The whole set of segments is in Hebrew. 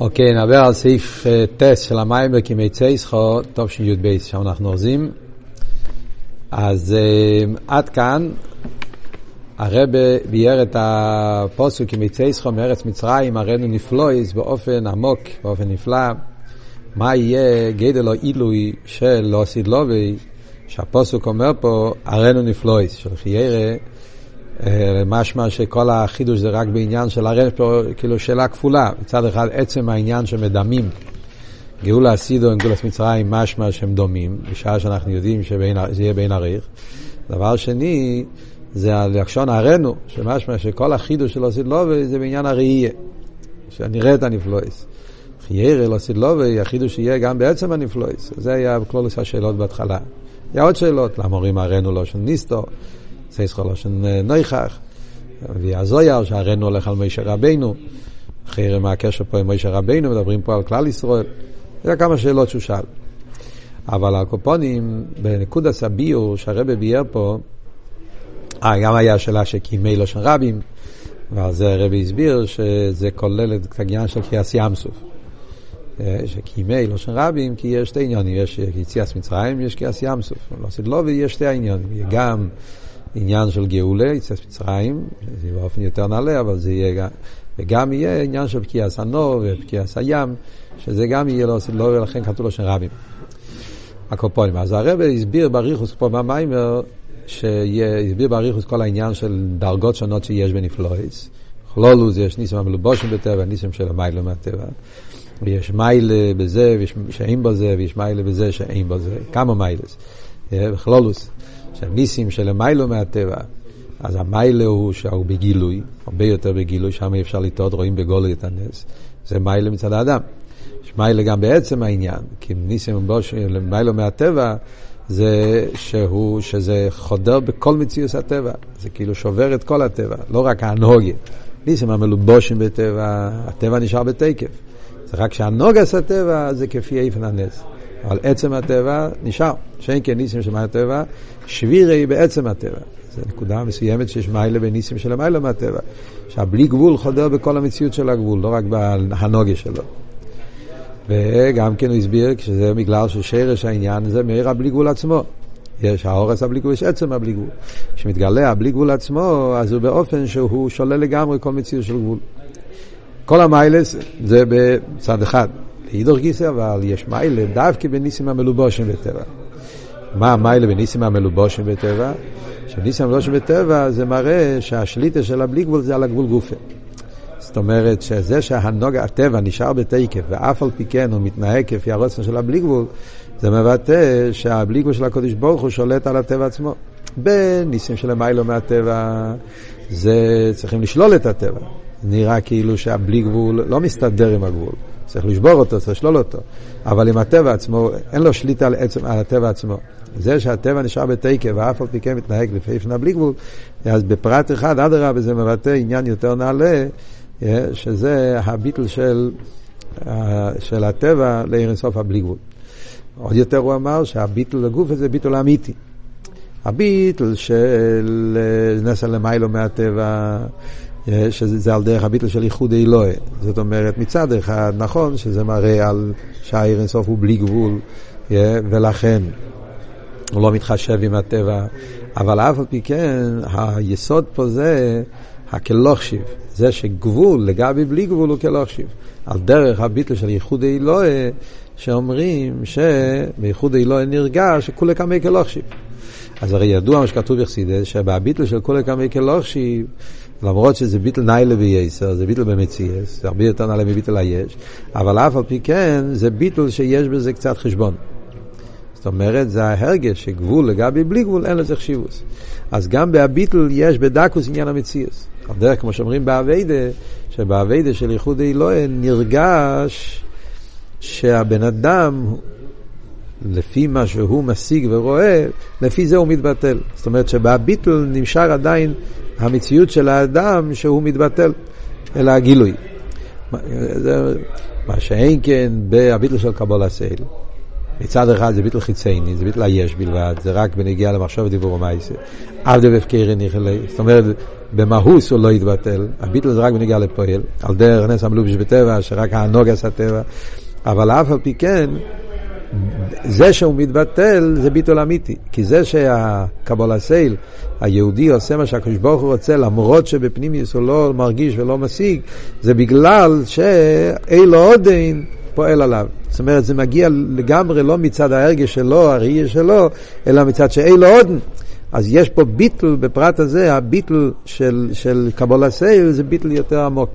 אוקיי, נדבר על סעיף אה, טס של המים בקימי צייסחו, טוב שי"ב, שם אנחנו אורזים. אז uh, עד כאן הרבה ביאר את הפוסק קימי צייסחו מארץ מצרים, הראינו נפלויס באופן עמוק, באופן נפלא. מה יהיה גדל או עילוי של לא סידלובי, שהפוסק אומר פה, הראינו נפלויס, של חיירה. אה, משמע שכל החידוש זה רק בעניין של פה כאילו שאלה כפולה. מצד אחד עצם העניין שמדמים גאולה אסידו עם גאולת מצרים משמע שהם דומים, בשעה שאנחנו יודעים שזה יהיה בין עריך. דבר שני, זה הלשון הרנו, שמשמע שכל החידוש של אסידלובי זה בעניין הראייה, שנראה את הנפלויס. חיירה לא אסידלובי, החידוש יהיה גם בעצם הנפלויס. זה היה כלולוס השאלות בהתחלה. היה עוד שאלות, למה אומרים הרנו לא של ניסטו? סייס חולושן נויכח, והזויר שהרנו הולך על מישר רבינו, אחרי מה הקשר פה עם מישר רבינו, מדברים פה על כלל ישראל, זה כמה שאלות שהוא שאל. אבל הקופונים, בנקודה סביור שהרבא ביאר פה, אה, גם היה שאלה שקימי לושן רבים, ועל זה הרבי הסביר שזה כולל את העניין של קריאס ים סוף. שקימי לושן רבים, כי יש שתי עניונים, יש יציאס מצרים, יש קריאס ים סוף. לא סדלובי, יש שתי עניונים, גם עניין של גאולה, יצאת מצרים, זה באופן יותר נעלה, אבל זה יהיה גם, וגם יהיה עניין של פקיעס הנור ופקיעס הים, שזה גם יהיה לו, לא, ולכן כתוב לו של רבים. הקופונים. אז הרב הסביר בריחוס פה במיימר, שהסביר בריחוס כל העניין של דרגות שונות שיש בנפלויס. כלולוס יש ניסים המלובושים בטבע, ניסים של המיילה מהטבע. ויש מיילה בזה, ויש שאין בזה, ויש מיילה בזה שאין בזה. כמה מיילס. בכלולוס. שהם ניסים שלמיילו מהטבע. אז המיילה הוא שהוא בגילוי, הרבה יותר בגילוי, שם אי אפשר לטעות, רואים בגולי את הנס. זה מיילה מצד האדם. יש מיילה גם בעצם העניין, כי ניסים למיילו מהטבע, זה שהוא, שזה חודר בכל מציאות הטבע. זה כאילו שובר את כל הטבע, לא רק הנוגה. ניסים המלובושים בטבע, הטבע נשאר בתקף. זה רק שהנוגס הטבע זה כפי איפן הנס. אבל עצם הטבע נשאר. שאין כן ניסים של הטבע, שבירי בעצם הטבע. זו נקודה מסוימת שיש מיילה בניסים של המיילה מהטבע. שהבלי גבול חודר בכל המציאות של הגבול, לא רק בהנוגה שלו. וגם כן הוא הסביר, שזה בגלל ששרש העניין זה מאיר הבלי גבול עצמו. יש האורס הבלי גבול, יש עצם הבלי גבול. כשמתגלה הבלי גבול עצמו, אז הוא באופן שהוא שולל לגמרי כל מציאות של גבול. כל המיילס זה בצד אחד. לאידור גיסא, אבל יש מיילה דווקא בניסים המלובושים בטבע. מה המיילה בניסים המלובושים בטבע? שניסים המלובושים בטבע זה מראה שהשליטה של הבלי גבול זה על הגבול גופה. זאת אומרת שזה שהנוג, הטבע נשאר בתקף ואף על פי כן הוא מתנהג כפי הרוצן של הבלי גבול, זה מבטא שהבלי גבול של הקודש ברוך הוא שולט על הטבע עצמו. בניסים של המיילו מהטבע זה צריכים לשלול את הטבע. נראה כאילו שהבלי גבול לא מסתדר עם הגבול. צריך לשבור אותו, צריך לשלול אותו. אבל עם הטבע עצמו, אין לו שליטה על, עצם, על הטבע עצמו. זה שהטבע נשאר בתקף ואף על פי כן מתנהג לפי פנה בלי גבול, אז בפרט אחד, אדרבה, זה מבטא עניין יותר נעלה, אה, שזה הביטל של, אה, של הטבע לעיר אינסוף הבלי גבול. עוד יותר הוא אמר שהביטל לגוף הזה ביטל אמיתי. הביטל של אה, נסע למיילו מהטבע, שזה על דרך הביטל של איחוד אלוהי. זאת אומרת, מצד אחד, נכון שזה מראה על שהעיר אינסוף הוא בלי גבול, ולכן הוא לא מתחשב עם הטבע, אבל אף על פי כן, היסוד פה זה הכלוכשיב, זה שגבול לגבי בלי גבול הוא כלוכשיב. על דרך הביטל של איחוד אלוהי, שאומרים שבייחוד אלוהי נרגש שכולי כמי כלוכשיב. אז הרי ידוע מה שכתוב בחסידס, שבביטל של כולי כמי כלוכשיב, למרות שזה ביטל ניילה בייסר, זה ביטל במציאס, זה הרבה יותר נעלה מביטל היש, אבל אף על פי כן, זה ביטל שיש בזה קצת חשבון. זאת אומרת, זה ההרגש שגבול לגבי בלי גבול, אין לזה חשיבוס. אז גם בהביטל יש בדקוס עניין המציאס. על דרך, כמו שאומרים באביידה, שבאביידה של ייחוד אלוהי נרגש שהבן אדם, לפי מה שהוא משיג ורואה, לפי זה הוא מתבטל. זאת אומרת שבביטל נמשך עדיין המציאות של האדם שהוא מתבטל, אלא הגילוי. מה שאין כן בביטל של קבול הסייל. מצד אחד זה ביטל חיצייני, זה ביטל היש בלבד, זה רק בנגיעה למחשב ודיבור ומייסה. עבדה והפקרי ניחלי, זאת אומרת, במהוס הוא לא יתבטל, הביטל זה רק בנגיעה לפועל, על דרך נס המלובש בטבע, שרק הנוגס הטבע, אבל אף על פי כן, זה שהוא מתבטל זה ביטול אמיתי, כי זה שהקבולה סייל, היהודי עושה מה שהקדוש ברוך הוא רוצה, למרות שבפנימיוס הוא לא מרגיש ולא משיג, זה בגלל שאילו עודין פועל עליו. זאת אומרת, זה מגיע לגמרי לא מצד ההרגש שלו, הראייה שלו, אלא מצד שאילו עודין. אז יש פה ביטל בפרט הזה, הביטל של, של קבולה סייל זה ביטל יותר עמוק,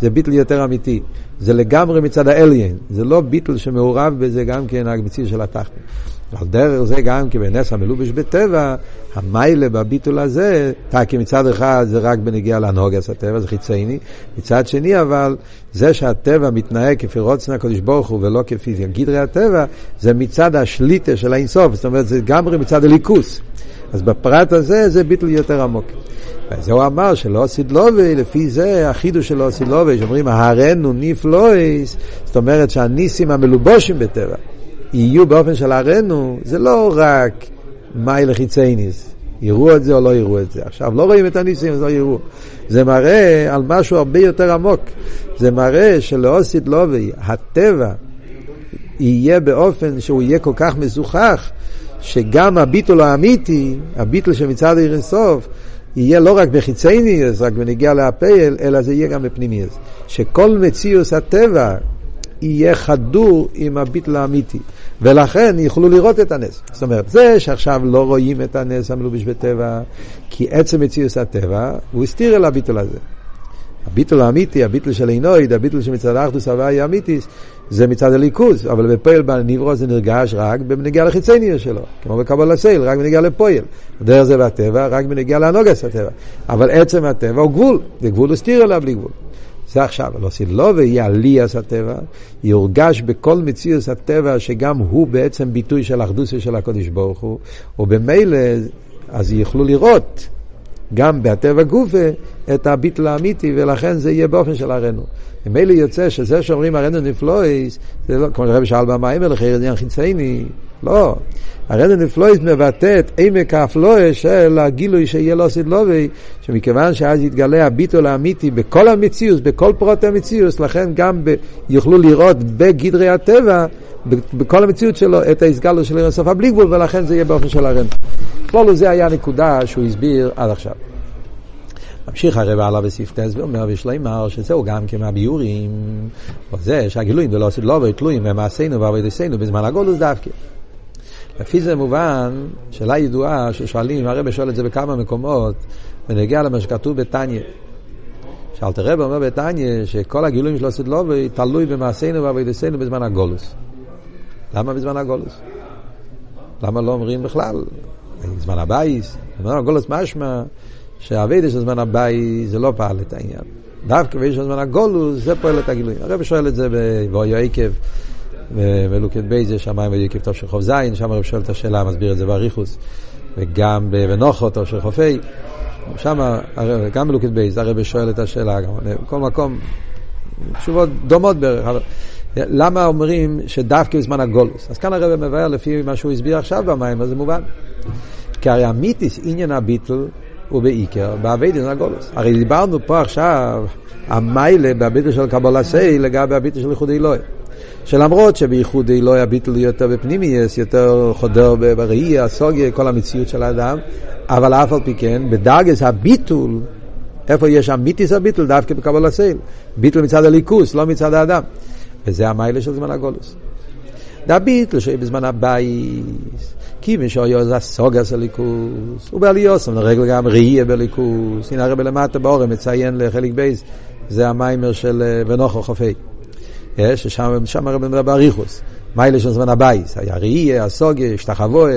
זה ביטל יותר אמיתי. זה לגמרי מצד האליין, זה לא ביטל שמעורב בזה גם כן המציאות של התחתן. על דרך זה גם כי בנס המלובש בטבע, המיילה בביטול הזה, כי מצד אחד זה רק בנגיע להנהוגס הטבע, זה חיצייני, מצד שני אבל זה שהטבע מתנהג כפי רוצנה הקדוש ברוך הוא ולא כפי גדרי הטבע, זה מצד השליטה של האינסוף, זאת אומרת זה גם מצד הליכוס. אז בפרט הזה זה ביטל יותר עמוק. וזה הוא אמר שלא סידלובי, לפי זה החידוש שלו סידלובי, שאומרים הרנו ניפלויס, זאת אומרת שהניסים המלובושים בטבע יהיו באופן של הרנו, זה לא רק מאי לחיצייניס, יראו את זה או לא יראו את זה. עכשיו, לא רואים את הניסים, אז לא יראו. זה מראה על משהו הרבה יותר עמוק. זה מראה שלא סידלובי, הטבע יהיה באופן שהוא יהיה כל כך מזוכח, שגם הביטול האמיתי, הביטול שמצד עיר אינסוף, יהיה לא רק בחיצייניאס, רק בנגיע להפייל, אלא זה יהיה גם בפנימיאס. שכל מציאוס הטבע יהיה חדור עם הביטל האמיתי, ולכן יוכלו לראות את הנס. זאת אומרת, זה שעכשיו לא רואים את הנס המלובש בטבע, כי עצם מציאוס הטבע, הוא הסתיר אל הביטל הזה. הביטול האמיתי, הביטול של עינויד, הביטול שמצד האחדוס הוואי האמיתיס, זה מצד הליכוז, אבל בפועל בניברו זה נרגש רק בנגיעה לחיצניה שלו, כמו בקבול הסייל, רק בנגיעה לפועל. דרך זה בטבע, רק בנגיעה לאנוגס הטבע. אבל עצם הטבע הוא גבול, זה גבול הסתיר עליו בלי גבול. זה עכשיו, לא סילובה יהיה עליאס הטבע, יורגש בכל מציאוס הטבע שגם הוא בעצם ביטוי של אחדוסיה של הקודש ברוך הוא, ובמילא אז יוכלו לראות גם בהטבע גופה את הביטל האמיתי, ולכן זה יהיה באופן של הרנו. ממילא יוצא שזה שאומרים הרנו נפלויס, זה לא, כמו שהרבי שאל במים אלה, חיר עניין חיצייני, לא. הרנו נפלויס מבטא את עמק האפלואה של הגילוי שיהיה לו סידלובי, שמכיוון שאז יתגלה הביטול האמיתי בכל המציאוס, בכל פרוטי המציאוס, לכן גם ב, יוכלו לראות בגדרי הטבע, בכל המציאות שלו, את ההסגלות של אירסוף הבלי גבול, ולכן זה יהיה באופן של הרנו. בכלול זה היה הנקודה שהוא הסביר עד עכשיו. ממשיך הרב הלאה בסעיף טס ואומר ושלימר שזהו גם כמהביורים, או זה שהגילויים ולא עשית לא תלויים במעשינו ועבודתנו בזמן הגולוס דווקא. לפי זה מובן, שאלה ידועה ששואלים, הרב שואל את זה בכמה מקומות, ונגיע למה שכתוב בתניא. שאלת רב אומר בתניא שכל הגילויים של עשית לא תלוי במעשינו ועבודתנו בזמן הגולוס. למה בזמן הגולוס? למה לא אומרים בכלל? זמן הבייס, זמן הגולוס משמע שהאביידה של זמן הבייס זה לא פעל את העניין. דווקא ויש זמן הגולוס זה פועל את הגילוי. הרב שואל את זה בבואיו עקב, בלוקט בייזה, שמיים ועקב טוב של חוב זין, שם הרב שואל את השאלה, מסביר את זה באריכוס, וגם בנוחו טוב של חופי, שם, גם בלוקט בייזה, הרב שואל את השאלה, בכל מקום, תשובות דומות בערך. למה אומרים שדווקא בזמן הגולוס? אז כאן הרב מבאר לפי מה שהוא הסביר עכשיו במים, אז זה מובן. כי הרי המיתיס עניין הביטל הוא בעיקר באביידן הגולוס. הרי דיברנו פה עכשיו, המיילה בביטל של קבלה סי לגבי הביטל של ייחוד אלוהי. שלמרות שבייחוד אלוהי הביטל יותר בפנימייס, יותר חודר בראי, הסוגיה, כל המציאות של האדם, אבל אף על פי כן, בדרגס הביטול, איפה יש המיתיס הביטול? דווקא בקבלה סייל. ביטול מצד הליכוס, לא מצד האדם. וזה המיילה של זמן הגולוס. דביטל שבזמן הבייס, כי משויו זה הסוגס הליכוס, ובעליוסם לרגל גם ראייה בליכוס, הנה הרב למטה באורם מציין לחלק בייס, זה המיימר של ונוחו חופי. ששם הרב מדבר באריכוס, מיילה של זמן הבייס, היה ראייה, הסוגיה, השתחבוה,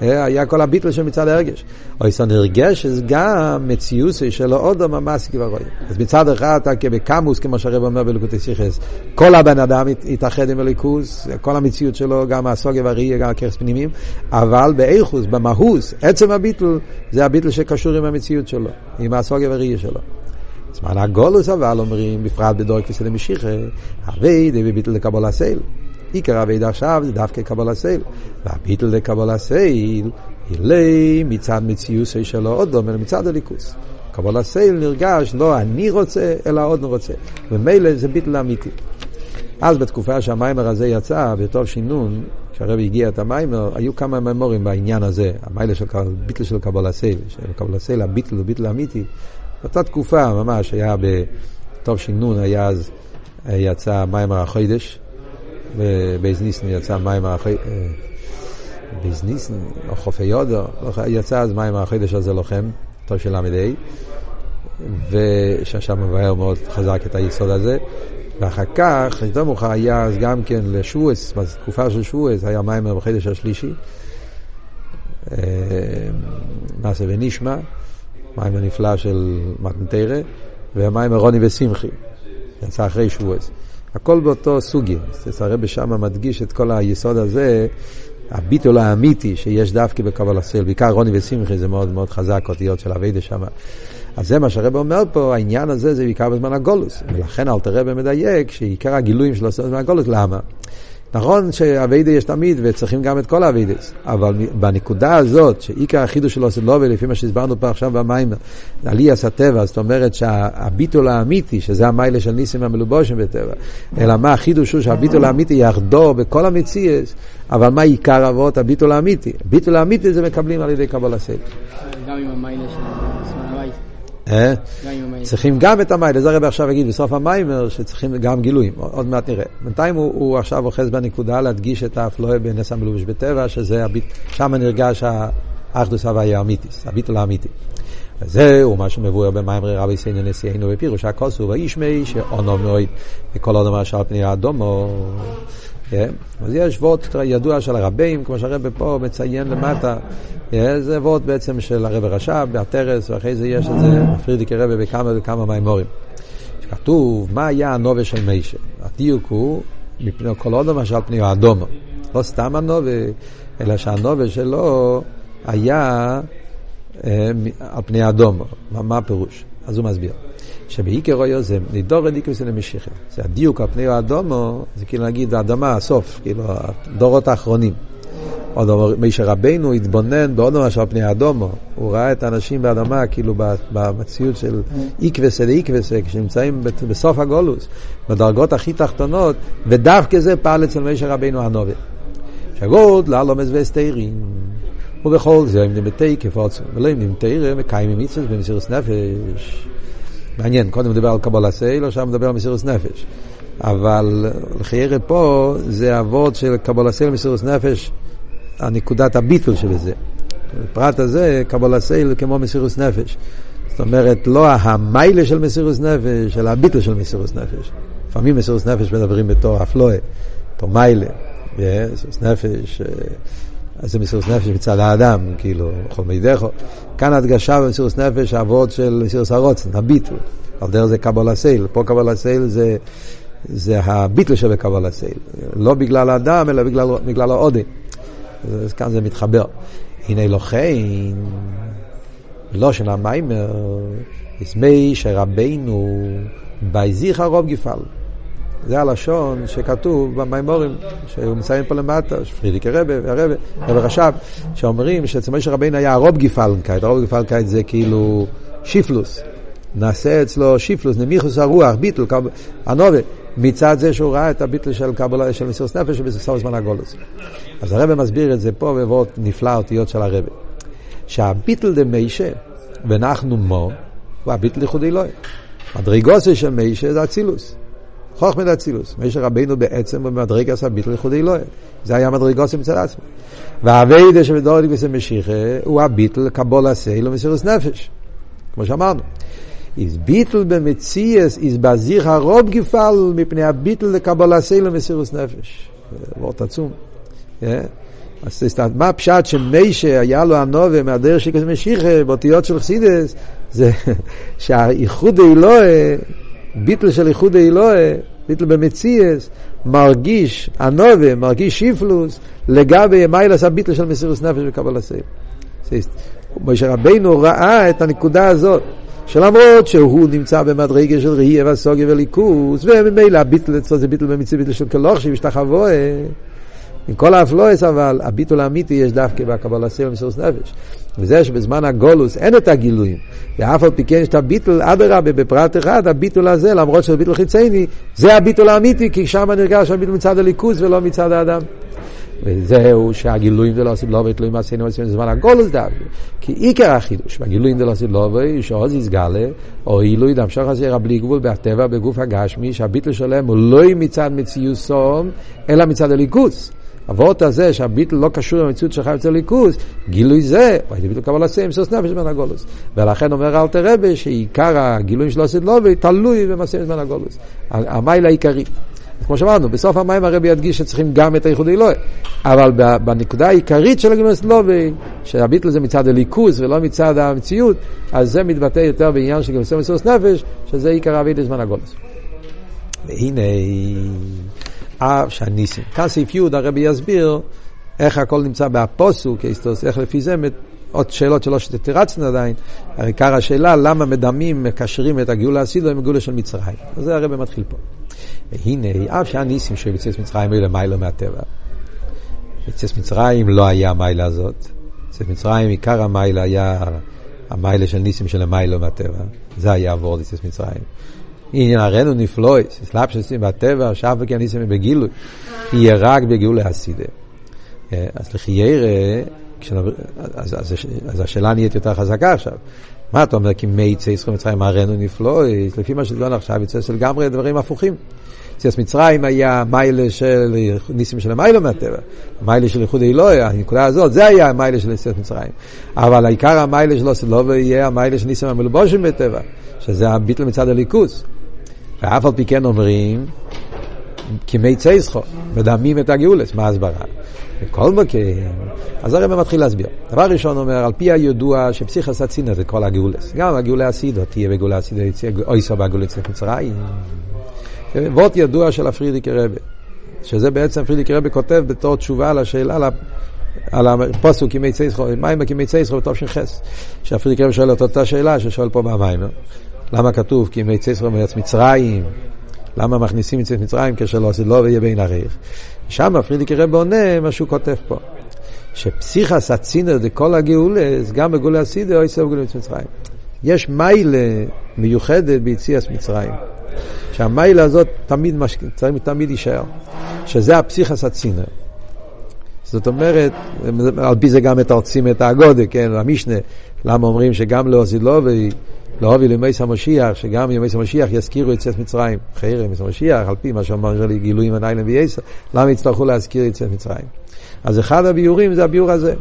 היה כל הביטל של מצד הרגש. או יש נרגש גם מציוסי של האודום המסי כבר רואים. אז מצד אחד אתה כבקמוס, כמו שהרב אומר בלוקותי סיכס, כל הבן אדם התאחד עם הליכוס, כל המציאות שלו, גם הסוגיה והראייה, גם הכרס פנימיים, אבל באיכוס, במהוס, עצם הביטל, זה הביטל שקשור עם המציאות שלו, עם הסוגיה והראייה שלו. זמן הגולוס אבל אומרים, בפרט בדור כפי למשיחה, הווי די בביטל לקבול הסייל. עיקר אבי עכשיו זה דווקא קבלת עול. והביטול לקבלת עול, הילי מצד מציאות שלו עוד דומה מצד אלוקות. קבלת עול נרגש לא אני רוצה, אלא עוד רוצה. ומילא זה ביטול אמיתי. אז בתקופה שהמאמר הזה יצא, בתש"נ, כשהרבי הגיע את המאמר, היו כמה מאמרים בעניין הזה, המעלה של ביטול של קבלת עול, של קבלת עול, הביטול הוא ביטול אמיתי. באותה תקופה ממש היה בתש"נ, היה אז, יצא מיימר החוידש, ובייז ניסן יצא מיימר החוידש, בייז ניסן, או חופי יודו, יצא אז מיימר החוידש הזה לוחם, טוב של ל"ה, וששם מבאר מאוד חזק את היסוד הזה. ואחר כך, יותר מאוחר היה אז גם כן לשבועס, בתקופה של שבועס היה מיימר בחודש השלישי, נאסה ונשמע, מיימר נפלא של מתנתרא, ומאמר רני ושמחי, יצא אחרי שבועות. הכל באותו סוגי, אז הרב שם מדגיש את כל היסוד הזה, הביטול האמיתי שיש דווקא בקבלת עול, בעיקר רני ושמחי זה מאוד מאוד חזק, אותיות של עבודה שם. אז זה מה שהרב אומר פה, העניין הזה זה בעיקר בזמן הגלות. ולכן אלטער רבי מדייק שעיקר הגילויים שלו זה בזמן הגלות, למה? נכון שעבודה יש תמיד וצריכים גם את כל האביידס, אבל בנקודה הזאת, שעיקר החידוש שלו זה לא, ולפי מה שהסברנו פה עכשיו במים, עליאס הטבע, זאת אומרת שהביטול האמיתי, שזה המיילה של ניסים המלובושים בטבע, אלא מה החידוש הוא שהביטול האמיתי יחדור בכל המציאס, אבל מה עיקר אבות הביטול האמיתי? הביטול האמיתי זה מקבלים על ידי קבול הסדר. גם עם המיילה של? צריכים גם את המים, זה הרב עכשיו יגיד בסוף המיימר שצריכים גם גילויים, עוד מעט נראה. בינתיים הוא, הוא עכשיו אוחז בנקודה להדגיש את האפלואה בנס המלובש בטבע, שזה הביט, שם נרגש האחדוס הוויה האמיתיס, הביטול האמיתי. וזהו מה שמבואר במיימרי רבי סיינו נשיאנו בפירוש הכוסו וישמי שאונו מאוד וכל עוד אמר שעל פני האדומו? אז יש וורט ידוע של הרבים, כמו שהרב פה מציין למטה, כן? זה וורט בעצם של הרב רש"ב, בהתרס, ואחרי זה יש את זה, פרידיקי רבי בכמה וכמה מימורים. כתוב, מה היה הנובה של מיישה? הדיוק הוא, מפני כל עוד למשל פני האדומו. לא סתם הנובה, אלא שהנובה שלו היה אה, על פני האדומו. מה הפירוש? אז הוא מסביר. שבעיקר יוזם, נידור אליקוס למשיחה. זה הדיוק על פני האדומו, זה כאילו להגיד האדמה, הסוף, כאילו הדורות האחרונים. עוד אומר, מישר רבנו התבונן בעוד משהו על פני האדומו, הוא ראה את האנשים באדמה כאילו במציאות של איקווסה לאיקווסה, כשנמצאים בסוף הגולוס, בדרגות הכי תחתונות, ודווקא זה פעל אצל מישר רבנו הנובה. שגוד לאלומס וסתירים. ובכל זה אם נמתי כפוצו, ולא אם נמתי מקיימים מצווה במסירות נפש. מעניין, קודם מדבר על קבלה סייל, עכשיו מדבר על מסירות נפש. אבל לחיירה פה זה אבות של קבלה סייל מסירות נפש, הנקודת הביטול שבזה. בפרט הזה, קבלת עול כמו מסירות נפש. זאת אומרת, לא המעלה של מסירות נפש, אלא הביטול של מסירות נפש. לפעמים מסירות נפש מדברים בתור הפלאה, בתור מעלה, מסירות נפש. אז זה מסירות נפש מצד האדם, כאילו, כל מאודך. כאן הדגשה במסירות נפש, האבות של מסירות הרצון, הביטול. על דרך זה קבלת עול. פה קבלת עול זה, זה הביטול שבקבלת עול. לא בגלל האדם, אלא בגלל, בגלל העודי. אז כאן זה מתחבר. הנה אלוהים, לא של המיימר, הסמי שרבנו, בהזיך הרוב גפעל. זה הלשון שכתוב במימורים, שהוא מציין פה למטה, פרידיקי רבה והרבה, רבה רש"ב, שאומרים שאצל משה רבינו היה הרוב גיפלנקייט, הרוב גיפלנקייט זה כאילו שיפלוס, נעשה אצלו שיפלוס, נמיכוס הרוח, ביטל, הנובה, מצד זה שהוא ראה את הביטל של קבלה, של מסירות נפש ובסוף זמן הגולוס. אז הרבה מסביר את זה פה בבואות נפלא אותיות של הרבה. שהביטל דה מיישה, ואנחנו מו, הוא הביטל ייחודי לא. מדרגוסי של מיישה זה אצילוס. חוכמת אצילוס. משה רבינו בעצם במדרגס הביטל ייחודי לא. זה היה מדרגוס מצד עצמו. והאביידה דיבוס משיחה הוא הביטל קבול הסייל ומסירוס נפש. כמו שאמרנו. איז ביטל במציאס איז בזיר הרוב גפל מפני הביטל לקבול הסייל ומסירוס נפש. וורט עצום. אז מה הפשט שמיישה היה לו הנובה מהדרך של משיחה באותיות של חסידס זה שהאיחוד האלוהה ביטל של איחוד האלוהה, ביטל במציאס, מרגיש הנובה, מרגיש שיפלוס, לגבי מיילס הביטל של מסירוס נפש וקבל הסייל. משה רבינו ראה את הנקודה הזאת, שלמרות שהוא נמצא במדרגה של ראייה והסוגיה וליכוס, וממילא הביטל אצלו זה ביטל במציא ביטל של כלוכשי ושתחבואה, עם כל האפלואס אבל, הביטול האמיתי יש דווקא בקבלה סייל ומסירות נפש. וזה שבזמן הגולוס אין את הגילויים, ואף על פי כן יש את הביטול, אדרבה, בפרט אחד, הביטול הזה, למרות שזה ביטול חיצייני, זה הביטול האמיתי, כי שם נרגש הביטול מצד הליכוז ולא מצד האדם. וזהו שהגילויים זה לא עושים לא ותלויים מעשינו עושים בזמן הגולוס דווקא. כי עיקר החידוש בגילויים זה לא עושים לא שעוז יסגלה, או עילוי דמשוך הזרע בלי גבול בטבע, בגוף הגשמי, שהביטול שלהם הוא לא מצד מציוסום, אלא מצד הליכוז. הוורט הזה שהביטל לא קשור למציאות שלך אצל ליכוז, גילוי זה, והייתי ביטל קבל עשה עם סוס נפש בן הגולוס. ולכן אומר אלתר רבי שעיקר הגילויים שלו עשית לובי תלוי במעשה בן הגולוס. המייל העיקרי. כמו שאמרנו, בסוף המים הרבי ידגיש שצריכים גם את הייחוד אלוהי. אבל בנקודה העיקרית של הגילוי לובי, שהביטל זה מצד הליכוז ולא מצד המציאות, אז זה מתבטא יותר בעניין של גילוי סוס נפש, שזה עיקר אבידי זמן הגולוס. והנה... אף שהניסים. כאן סעיף י' הרבי יסביר איך הכל נמצא באפוסוק, איך לפי זה, עוד שאלות שלא שתרצנו עדיין, עיקר השאלה למה מדמים מקשרים את הגאולה הסידו עם הגאולה של מצרים. אז זה הרבי מתחיל פה. והנה, אף שהניסים שבצייס מצרים היו למיילא מהטבע. בצייס מצרים לא היה המיילה הזאת. בצייס מצרים עיקר המיילה היה המיילה של ניסים של המיילא מהטבע. זה היה עבור לצייס מצרים. עניין הרנו נפלויס, סלאפ שעושים בטבע, שף וכן ניסים בגילוי, יהיה רק בגאולה הסידה. אז לחיירה, אז, אז, השאלה נהיית יותר חזקה עכשיו. מה אתה אומר, כי מי יצא ישראל מצרים הרנו נפלויס, לפי מה שדיברנו עכשיו, יצא של לגמרי דברים הפוכים. יציאת מצרים היה מיילה של ניסים של המיילה מהטבע, מיילה של איחוד אלוהי, הנקודה הזאת, זה היה המיילה של יציאת מצרים. אבל העיקר המיילה של אוסלובה יהיה המיילה של ניסים המלובושים בטבע, שזה הביטל מצד הליכוס. ואף על פי כן אומרים, כמי צייסחו, מדמים את הגאולס, מה ההסברה? וכל מקום, אז הרב מתחיל להסביר. דבר ראשון אומר, על פי הידוע שפסיכס הצינר זה כל הגאולס. גם הגאולה הסידו תהיה בגאולה הסידו, אויסו בגאולה אצלך מצרים. וורט ידוע של הפרידיק רבה, שזה בעצם פרידיק רבה כותב בתור תשובה על השאלה, על הפוסוק כמי צייסחו, מים כמי צייסחו בתש"ח, שהפרידיק רבה שואל את אותה שאלה ששואל פה במים. למה כתוב כי אם יצא ישראל מארץ מצרים, למה מכניסים יצא מצרים כשלא עשית לו ויהיה בין עריך? שם פרידיק רב עונה מה שהוא כותב פה, שפסיכס הצינר דכל הגאולס, גם בגאולי הסידר, או יצא בגאולי מצרים. יש מיילה מיוחדת ביציאס מצרים, שהמיילה הזאת תמיד, מש... תמיד להישאר, שזה הפסיכס הצינר. זאת אומרת, על פי זה גם מתרצים את האגודה, כן, המשנה, למה אומרים שגם לאוזילובי להוביל למייס המשיח, שגם ימייס המשיח יזכירו יציאת מצרים. חייר ימייס המשיח, על פי מה שאמר לי גילויים הניילם וייסר, למה יצטרכו להזכיר יציאת מצרים? אז אחד הביורים זה הביור הזה.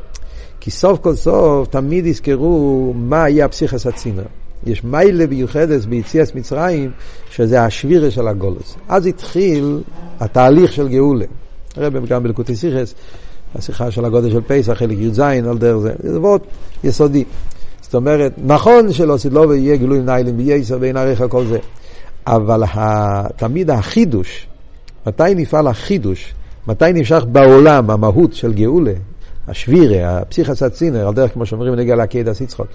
כי סוף כל סוף תמיד יזכרו מה היה הפסיכס הצינר. יש מיילה מיוחדת ביציאת מצרים, שזה השבירה של הגולוס. אז התחיל התהליך של גאולה. הרב גם בלקוטי סיכס, השיחה של הגודל של פסח, חלק י"ז, על דרך זה. זה דבר יסודי. זאת אומרת, נכון שלא סדלו ויהיה גילוי ניילים וייסר ואין עריך כל זה, אבל תמיד החידוש, מתי נפעל החידוש, מתי נמשך בעולם המהות של גאולה, השבירה, הפסיכס הצינר, על דרך כמו שאומרים נגע לעקד הסיצחוק.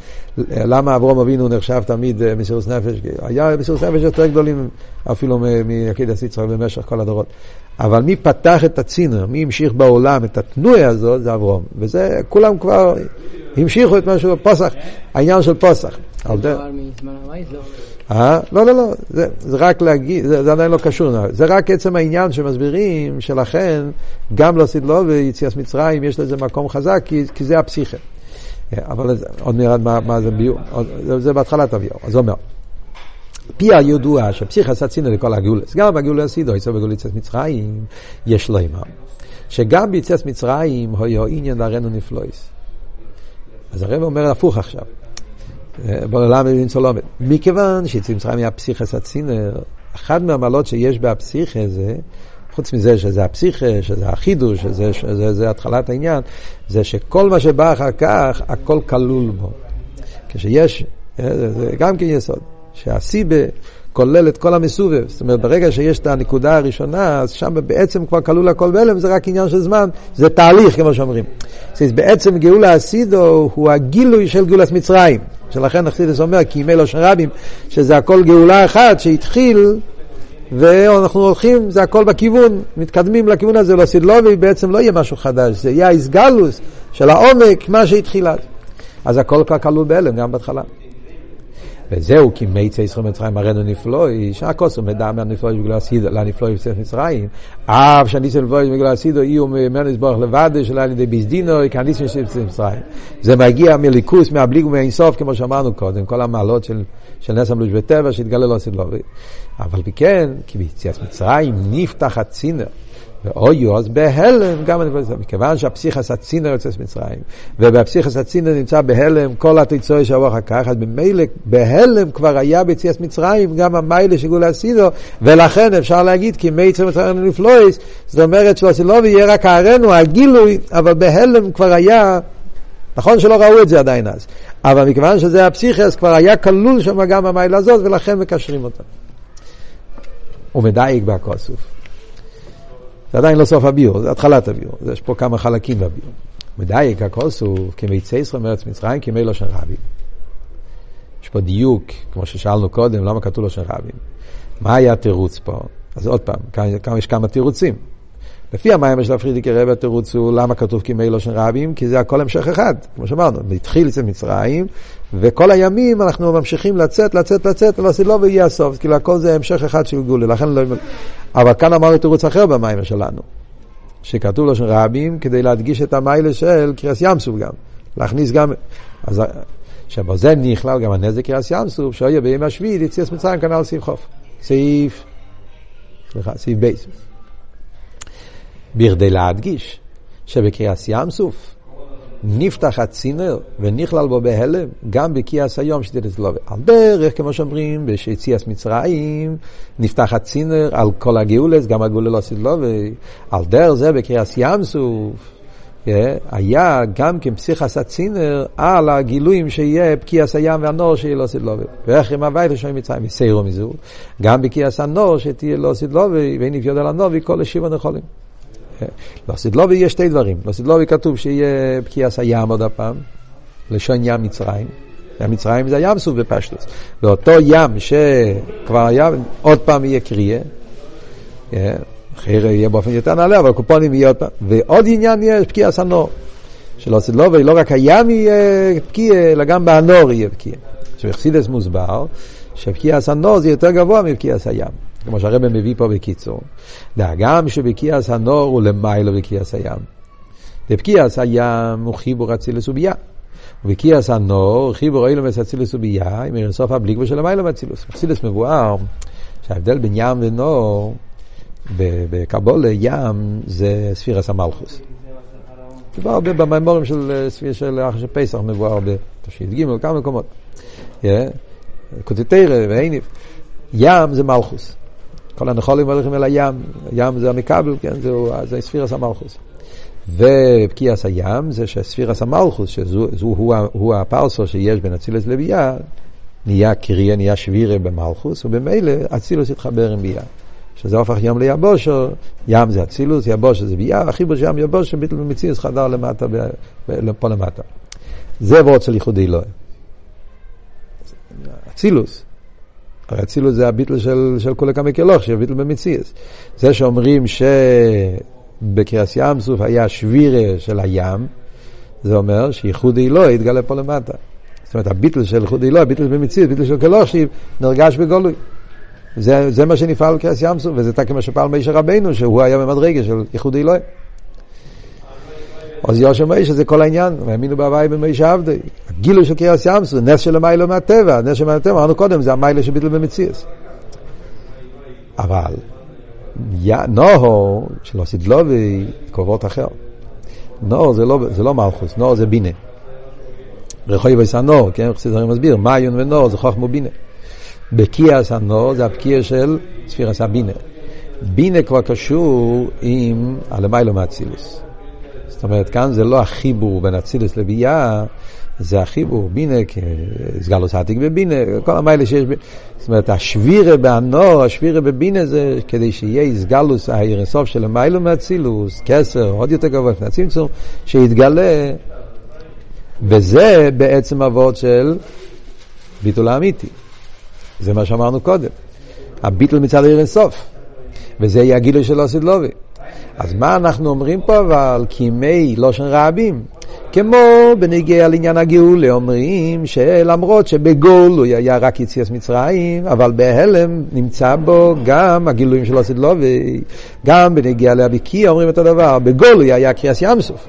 למה אברום אבינו נחשב תמיד אה, מסירוס נפש? היה מסירוס נפש יותר גדולים אפילו מעקד הסיצחוק במשך כל הדורות. אבל מי פתח את הצינר, מי המשיך בעולם את התנועה הזאת, זה אברום. וזה, כולם כבר המשיכו את משהו, פוסח, העניין של פוסח. אה? לא, לא, לא, זה, זה רק להגיד, זה, זה עדיין לא קשור, זה רק עצם העניין שמסבירים שלכן גם לא סדלו ויציאת מצרים יש לזה מקום חזק כי, כי זה הפסיכה. אבל עוד נראה מה, מה זה ביור, זה, זה בהתחלת הביור, אז הוא אומר. פי הידוע שפסיכס הצינו לכל הגאולס, גם הגאולה הסידו, יצא יציאת מצרים, יש לו אימם. שגם ביציאת מצרים היה עניין דרנו נפלויס. אז הרב אומר הפוך עכשיו. בעולם מבין סולומת. מכיוון שיציאת מצרים היה פסיכס הצינר, אחד מהמעלות שיש בהפסיכה זה, חוץ מזה שזה הפסיכה, שזה החידוש, שזה, שזה, שזה התחלת העניין, זה שכל מה שבא אחר כך, הכל כלול בו. כשיש, זה גם כן יסוד. שהסיבה כולל את כל המסובב. זאת אומרת, ברגע שיש את הנקודה הראשונה, אז שם בעצם כבר כלול הכל בהלם, זה רק עניין של זמן, זה תהליך, כמו שאומרים. אז בעצם גאולה הסידו הוא הגילוי של גאולת מצרים. שלכן אכסידס אומר, כי ימי לושן רבים, שזה הכל גאולה אחת שהתחיל, ואנחנו הולכים, זה הכל בכיוון, מתקדמים לכיוון הזה, לא סדלובי, בעצם לא יהיה משהו חדש, זה יהיה האיסגלוס של העומק, מה שהתחיל אז. אז הכל כבר כלול בהלם, גם בהתחלה. וזהו כי מיצי ישראל מצרים הראינו נפלואי, שהכוסו מדע מהנפלואי בגלל הסידו, לנפלואי בסוף מצרים, אף שהניסו נפלואי בגלל הסידו, אי וממנו יסבורך לבד, שלא על ידי ביזדינו, כניסו של מצרים. זה מגיע מליכוס, מהבליג ומהאינסוף, כמו שאמרנו קודם, כל המעלות של, של נס המלוש בטבע, שהתגלה לו סדלובי. אבל כן, כי ביציאת מצרים נפתח הצינר. ואויו, אז בהלם גם אני חושב, מכיוון שהפסיכס הצינר יוצא ממצרים, ובפסיכס הצינר נמצא בהלם כל התיצוי שיבוא אחר כך, אז במילא בהלם כבר היה ביציאת מצרים גם המיילה שגולה עשינו, ולכן אפשר להגיד כי מי יצא מצרים נפלויס, זאת אומרת שלא סילובי יהיה רק הארנו, הגילוי, אבל בהלם כבר היה נכון שלא ראו את זה עדיין אז, אבל מכיוון שזה הפסיכס, כבר היה כלול שם גם המיילה הזאת, ולכן מקשרים אותה. הוא מדייק בכוסוף. זה עדיין לא סוף הביור, זה התחלת הביור. יש פה כמה חלקים בביור. מדייק הכוסוף, כמיצי ישראל מארץ מצרים, כמי לא של רבים. יש פה דיוק, כמו ששאלנו קודם, למה כתוב לו של רבים. מה היה התירוץ פה? אז עוד פעם, כאן יש כמה תירוצים. לפי המים של הפרידיקי רב התירוץ הוא למה כתוב כמי לא של רבים, כי זה הכל המשך אחד, כמו שאמרנו, התחיל אצל מצרים, וכל הימים אנחנו ממשיכים לצאת, לצאת, לצאת, אבל זה לא ויהיה הסוף, כאילו הכל זה המשך אחד של גולי, לכן לא... אבל כאן אמרנו תירוץ אחר במים שלנו, שכתוב לו של רבים, כדי להדגיש את המיילה של קריאס ים סוף גם, להכניס גם, אז שבזה נכלל גם הנזק קריאס ים סוף, שיהיה בימי השביעי, יציאס מצרים כנ"ל סעיף חוף, סעיף, סליחה, סעיף בייס. בכדי להדגיש שבקריאס ים סוף נפתח הצינר ונכלל בו בהלם, גם בכיעס היום לו. על דרך, כמו שאומרים, ביציאס מצרים, נפתח הצינר על כל הגאולס, גם הגאולה לא עשית לו, ועל דרך זה בקריאס ים סוף. היה גם כן פסיכס הצינר על הגילויים שיהיה פקיעס הים והנור שיהיה לא לו. ואיך עם הווי לשם מצרים, יסיירו מזו. גם בקיעס הנור שתהיה לא לו, ואין יפיוד על הנור וכל השבע נחולים. לסידלובי יש שתי דברים. לסידלובי כתוב שיהיה פקיעס הים עוד הפעם, לשון ים מצרים. ים מצרים זה ים סוף בפשטוס. ואותו ים שכבר היה, עוד פעם יהיה קריאה. אחרי יהיה באופן יותר נעלה, אבל קופונים יהיה עוד פעם. ועוד עניין יש פקיעס הנור. שלא סדלובי, לא רק הים יהיה פקיע, אלא גם בהנור יהיה פקיע. עכשיו, מוסבר, שפקיעס הנור זה יותר גבוה מפקיעס הים. כמו שהרבא מביא פה בקיצור. והגם שבקיעס הנור הוא למיילו בקיעס הים. בקיעס הים הוא חיבור אצילס ובייה. ובקיעס הנור חיבור אילומס אצילס ובייה עם אירסוף הבליקבו של המיילו באצילוס. אצילוס מבואר שההבדל בין ים ונור בקבולה ים זה ספירס המלכוס. מדובר הרבה במימורים של ספיר של אחר פסח מבואר בתשע"ג כמה מקומות. קוטטרא והניב. ים זה מלכוס. כל הנחולים הולכים אל הים, הים זה המקבל, כן, זהו, זה ספירס המלכוס. ופקיעס הים זה שספירס המלכוס, שהוא הוא, הוא הפרסו שיש בין אצילס לביאה, נהיה קריה, נהיה שבירה במלכוס, ובמילא אצילוס יתחבר עם ביאה. שזה הופך ים ליבושו, ים זה אצילוס, יבושו זה ביאה, החיבור של ים יבושו, ביטל במציאס חדר למטה, פה למטה. זה וורד של ייחוד אלוהי. אצילוס, הרי אצילוס זה הביטל של, של כולי כמה כלוך, שהביטל במציאס. זה שאומרים שבקריאס ים סוף היה שבירה של הים, זה אומר שייחוד אילו יתגלה פה למטה. זאת אומרת, הביטל של ייחוד אילו, הביטל במציאס, ביטל של כלוך, שנרגש בגולוי. זה, זה מה שנפעל בקריאס ים סוף, וזה תקי מה שפעל מישר רבנו, שהוא היה במדרגה של ייחוד אלוהי. אז יושם מיישה זה כל העניין, והאמינו בהוואי במיישה עבדי. הגילוי של קריאס ימסו, נס של המיילו מהטבע, נס של מהטבע, אמרנו קודם, זה המיילו שביטל במציאס. אבל, נוהו, שלא סידלובי, קרובות אחר. נור זה לא, זה לא מלכוס, נור זה בינה. רחוי בייס הנור, כן, חסיד הרי מסביר, מעיון ונור זה חוכמו בינה. בקיאס הנור זה הפקיע של ספירס הבינה. בינה כבר קשור עם הלמיילו מהצילוס. זאת אומרת, כאן זה לא החיבור בין אצילוס לביאה, זה החיבור, בינה, סגלוס עתיק בבינה, כל המיילה שיש, זאת אומרת, השבירה באנור, השבירה בבינה זה כדי שיהיה סגלוס האירסוף של המיילו מאצילוס, כסר, עוד יותר גבוה לפני הצמצום, שיתגלה, וזה בעצם אבות של ביטול האמיתי. זה מה שאמרנו קודם. הביטול מצד עיר אינסוף. וזה יהיה הגילוי של אוסיד לובי. אז מה אנחנו אומרים פה אבל? כימי לושן רבים. כמו בנגיע לעניין הגאולה אומרים שלמרות שבגול הוא היה רק יציאס מצרים, אבל בהלם נמצא בו גם הגילויים של אוסיד לובי. גם בנגיע להביקי אומרים את הדבר, בגול הוא היה קריאס ים סוף.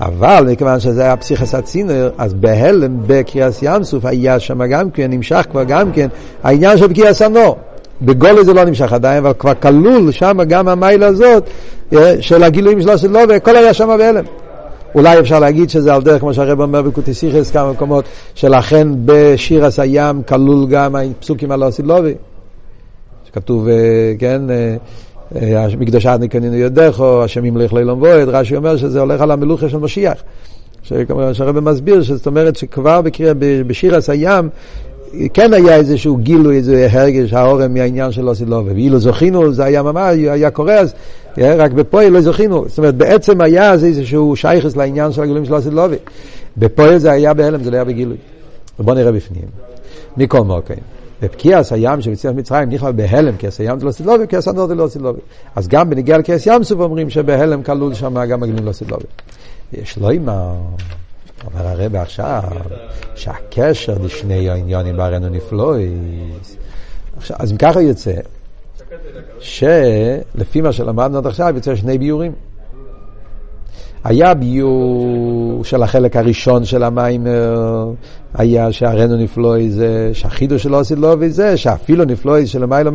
אבל מכיוון שזה היה פסיכס הצינר, אז בהלם בקריאס ים סוף היה שם גם כן, נמשך כבר גם כן העניין של בקיאס הנור. בגולה זה לא נמשך עדיין, אבל כבר כלול שם גם המיילה הזאת אה, של הגילויים שלו של לובה, הכל היה שם בהלם. אולי אפשר להגיד שזה על דרך, כמו שהרב אומר בקוטיסיכס, כמה מקומות, שלכן בשיר הסיים כלול גם הפסוקים על אוסי לובי. שכתוב, אה, כן, אה, מקדושה נקנינו יודכו, השם ימליך לילום בועד, רש"י אומר שזה הולך על המלוכה של משיח. שכמובן שהרבא מסביר, זאת אומרת שכבר בקריאה, בשיר הסיים כן היה איזשהו גילוי, איזה הרגש, האורם מהעניין של אוסילובה. ואילו זוכינו, זה היה ממש, היה קורה אז, רק בפועל לא זוכינו. זאת אומרת, בעצם היה זה איזשהו שייכס לעניין של הגילויים של אוסילובה. בפועל זה היה בהלם, זה לא היה בגילוי. בואו נראה בפנים. מכל מוקר. בפקיעס הים של יציאת מצרים נכלל בהלם, כעס הים זה לא סילובי, כעס זה לא סילובי. אז גם בניגיע לכעס ים סוף אומרים שבהלם כלול שם גם הגילויים לא סילובי. יש לא אימה. אומר הרב עכשיו שהקשר לשני העניונים בארנו נפלויס. אז אם ככה יוצא, שלפי מה שלמדנו עד עכשיו יוצא שני ביורים. היה ביור של החלק הראשון של המיימר, היה שהרנו נפלוי זה, שהחידו שלו עשית לו וזה, שאפילו נפלוי של המיילו,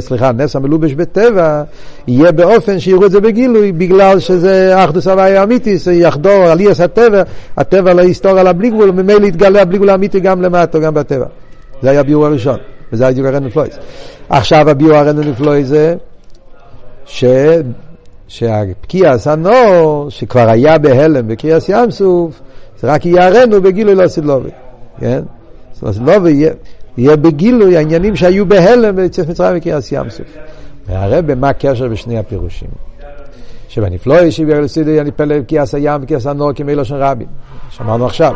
סליחה, נס המלובש בטבע, יהיה באופן שיראו את זה בגילוי, בגלל שזה אחדוס הוואי האמיתי, יחדור על אי הטבע, הטבע לא יסתור על הבלי גבול, וממילא יתגלה הבלי גבול האמיתי גם למטה, גם בטבע. זה היה הביור הראשון, וזה היה בדיוק הרנו נפלוי. עכשיו הביור הרנו נפלוי זה, ש... שהפקיעס הנור, שכבר היה בהלם בקריאס ים סוף, זה רק יערנו בגילוי לא סילובי, כן? סילובי יהיה, יהיה בגילוי העניינים שהיו בהלם בצף מצרים וקריאס ים סוף. והרבה מה הקשר בשני הפירושים. שבנפלואי שיבי לסידי אני פלא בקיאס הים וקריאס הנור כמי לא של רבים, שאמרנו עכשיו.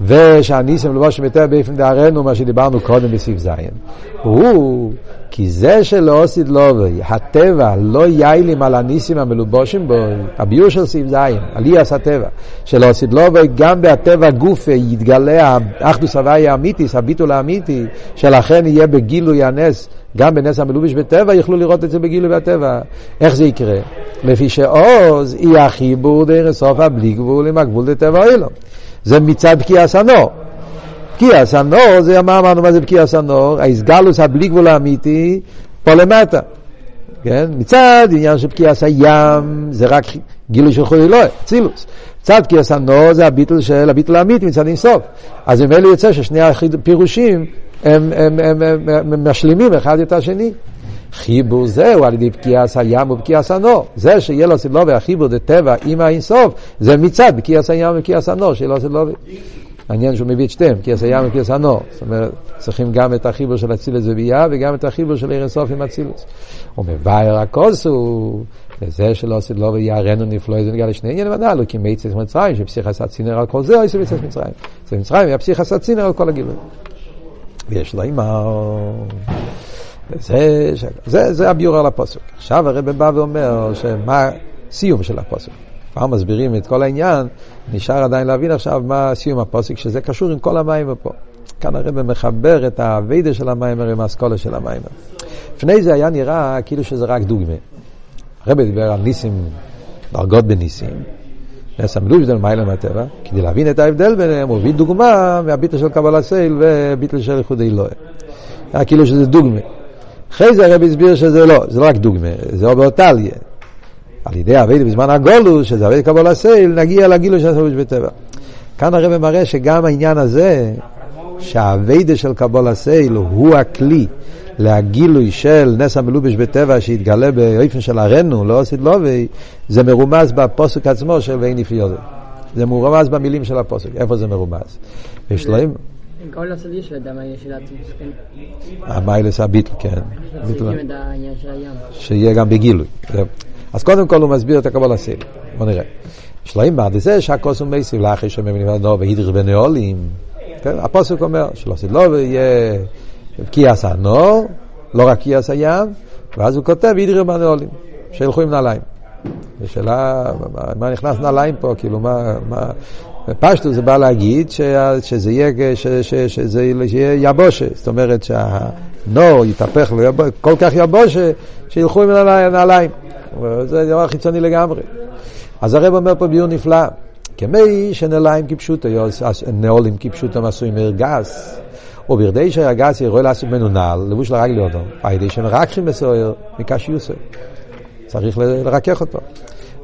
ושהניסים לבוש יותר באופן דהרנו, מה שדיברנו קודם בסעיף ז'. הוא, כי זה שלא עושית לובי, הטבע לא יעילים על הניסים המלובושים בו, הביור של סעיף ז', על אי הטבע, שלא עושית לובי, גם בהטבע גוף יתגלה האחדוס הוואי האמיתיס, הביטול האמיתי, שלכן יהיה בגילוי הנס. גם בנס המלובש בטבע יוכלו לראות את זה בגילוי בטבע. איך זה יקרה? לפי שעוז היא החיבור דרך סוף הבלי גבול עם הגבול דטבע אילום. זה מצד בקיעס הנור. בקיעס הנור, זה מה אמרנו מה זה בקיעס הנור? האיסגלוס הבלי גבול האמיתי, פה למטה. כן? מצד עניין של בקיעס הים, זה רק גילוי של חולי אלוהי, צילוס. מצד בקיעס הנור זה הביטול של הביטול האמיתי מצד אינסוף. אז ממילא יוצא ששני הפירושים הם, הם, הם, הם, הם משלימים אחד את השני. חיבור זהו על ידי בקיעס הים ובקיעס הנור. זה שיהיה לו סילובי החיבור דטבע עם האינסוף, זה מצד בקיעס הים ובקיעס הנור שיהיה לו סילובי. מעניין שהוא מביא את שתיהם, בקיעס הים ובקיעס הנור. זאת אומרת, צריכים גם את החיבור של אצילוס וביאה וגם את החיבור של עיר אינסוף עם אצילוס. ומבאר הכוסו, וזה שלא סילובי יערנו נפלא, זה נגע לשני עניינים הנ"ל, כי מי צאת מצרים, שפסיך עשה צינר על כל זה, או יצא מצרים. זה מצרים, והפסיך עשה צינר על כל הגילוי. ויש לו אימר. זה, זה, זה הביור על הפוסק. עכשיו הרב בא ואומר שמה סיום של הפוסק. כבר מסבירים את כל העניין, נשאר עדיין להבין עכשיו מה סיום הפוסק, שזה קשור עם כל המים פה. כאן הרב מחבר את האביידה של המים עם האסכולה של המים. לפני זה היה נראה כאילו שזה רק דוגמה. הרב דיבר על ניסים, דרגות בניסים. נס המילוש דל מיילה מהטבע, כדי להבין את ההבדל ביניהם, הוא הביא דוגמה מהביטל של קבלה סייל וביטל של איחודי אלוהי. היה כאילו שזה דוגמה. אחרי זה הרב הסביר שזה לא, זה לא רק דוגמה, זה או באותליה. על ידי אבי בזמן הגולוס, שזה אבי קבול הסייל, נגיע לגילוי של הסבוש בטבע. כאן הרב מראה שגם העניין הזה, שהאביידה של קבול הסייל הוא הכלי להגילוי של נס המלובש בטבע שהתגלה באופן של הרנו, לא עשית לובי, זה מרומז בפוסק עצמו של ואין נפליוזה. זה מרומז במילים של הפוסק. איפה זה מרומז? יש לו... כל של העצמוס, כן? המיילס הביטל, כן. שיהיה גם בגילוי. אז קודם כל הוא מסביר את הקבול הסייל. בוא נראה. שלוים בעד זה שהכוס הוא מייסיב לאחרי שאומרים לבדו והידריך בנאולים. כן? הפוסק אומר שלא סדלו יהיה כיעס הנור, לא רק כיעס הים, ואז הוא כותב ידרי בנעולים, שילכו עם נעליים. השאלה, מה נכנס נעליים פה, כאילו מה, פשטו זה בא להגיד שזה יהיה, יבושה, זאת אומרת שהנור יתהפך כל כך יבושה, שילכו עם נעליים. זה דבר חיצוני לגמרי. אז הרב אומר פה ביור נפלא, כמי שנעליים כפשוטו, נעולים כפשוטו עשויים מרגס, וברדי שהרגס יראה לעשות ממנו נעל, לבוש לרגלי אותו, על ידי שמרקחים בסוהר מקשיוסו. צריך לרכך אותו.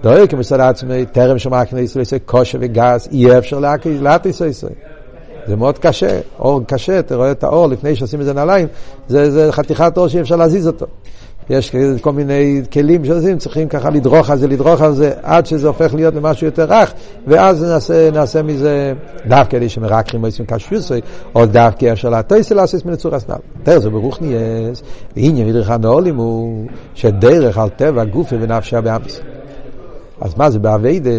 דואר כמצד עצמי, טרם שמקנה ישראל כושר וגס, אי אפשר להטיס ישראל. זה מאוד קשה, אור קשה, אתה רואה את האור לפני שעושים את זה נעליים, זה, זה חתיכת אור שאי אפשר להזיז אותו. יש כל מיני כלים שעושים, צריכים ככה לדרוך על זה, לדרוך על זה, עד שזה הופך להיות למשהו יותר רך, ואז נעשה, נעשה מזה דווקא אלה שמרקחים עושים קשיוסי, או דווקא אשר להתייסי לעשות מנצור הסנל. תראה, זה ברוך נייס, ועניין מדריך הנעולים הוא שדרך על טבע גופי ונפשה באמס. אז מה זה באביידה?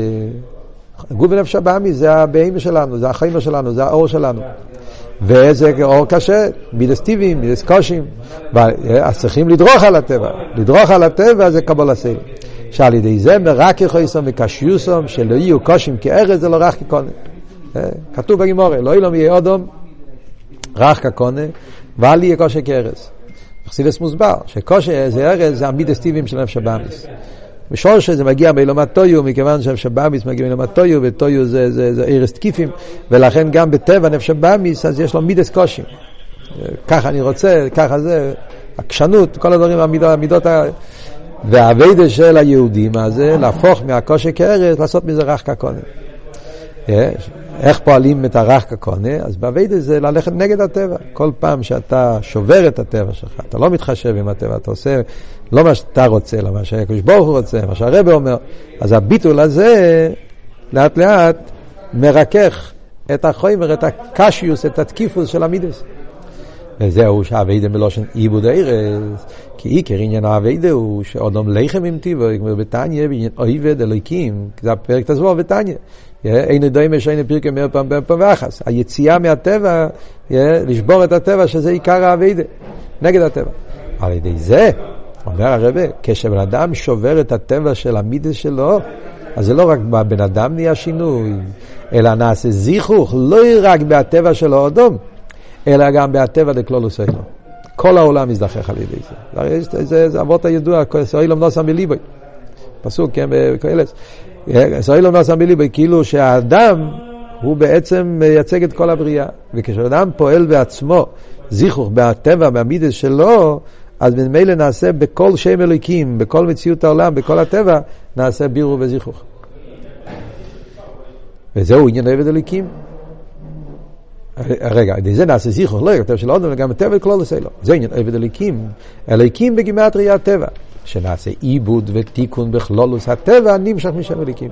גוף ונפשה באמי זה הבהמה שלנו, זה החיים שלנו, זה האור שלנו. וזה אור קשה, מידס טיביים, מידס קושים. אז צריכים לדרוך על הטבע. לדרוך על הטבע זה קבול הסייל. שעל ידי זה מרק יכויסום וקשיוסום, שלא יהיו קושים כארץ, זה לא רך כקונה. כתוב בגימורה, לא יהיה אודום, רך כקונה, ואל יהיה קושה כארץ. חסידס מוסבר, שקושה זה ארץ, זה המידס טיביים של נפש הבאמיס. בשורש זה מגיע מאילומת טויו, מכיוון שנפש הבאמיס מגיע מאילומת טויו, וטויו זה, ערש תקיפים, ולכן גם בטבע נפש הבאמיס, אז יש לו מידס קושי. ככה אני רוצה, ככה זה, עקשנות, כל הדברים, המידות, המידות ה... והאביידה של היהודים הזה, להפוך מהקושי כארץ, לעשות מזה רך כקונה. איך פועלים את הרך כקונה? אז באביידה זה ללכת נגד הטבע. כל פעם שאתה שובר את הטבע שלך, אתה לא מתחשב עם הטבע, אתה עושה לא מה שאתה רוצה, אלא מה שהקדוש ברוך הוא רוצה, מה שהרבא אומר. אז הביטול הזה, לאט לאט, מרכך את החומר, את הקשיוס, את התקיפוס של המידס. וזהו שהאביידה מלושן עיבוד ארז, כי עיקר עניין האביידה הוא שאודום לחם עם טיבו, כמו בתניא, בעניין אויבד אלוהיקים, זה הפרק תזבור בתניא. אין דומה שאין פרקי פעם פעם פעם ואחס. היציאה מהטבע, לשבור את הטבע, שזה עיקר האביידה, נגד הטבע. על ידי זה, אומר הרבה, כשבן אדם שובר את הטבע של המידס שלו, אז זה לא רק בבן אדם נהיה שינוי, אלא נעשה זיכוך, לא רק בהטבע של האדום, אלא גם בהטבע דקלולוס אינו. כל העולם מזדחך על ידי זה. זה, זה, זה אבות הידוע, סוילום נוסם בליבוי. פסוק, כן, בקהלת. סוילום נוסם בליבוי, כאילו שהאדם הוא בעצם מייצג את כל הבריאה. וכשאדם פועל בעצמו זיכוך בהטבע, במידס שלו, אז ממילא נעשה בכל שם אלוקים, בכל מציאות העולם, בכל הטבע, נעשה בירו וזיכוך. וזהו עניין עבד אלוקים. רגע, זה נעשה זיכוך, לא כתב של אודום וגם הטבע כלול עושה לו. זה עניין עבד אלוקים. אלוקים בגימטריה הטבע. שנעשה עיבוד ותיקון בכלולוס הטבע נמשך משם אלוקים.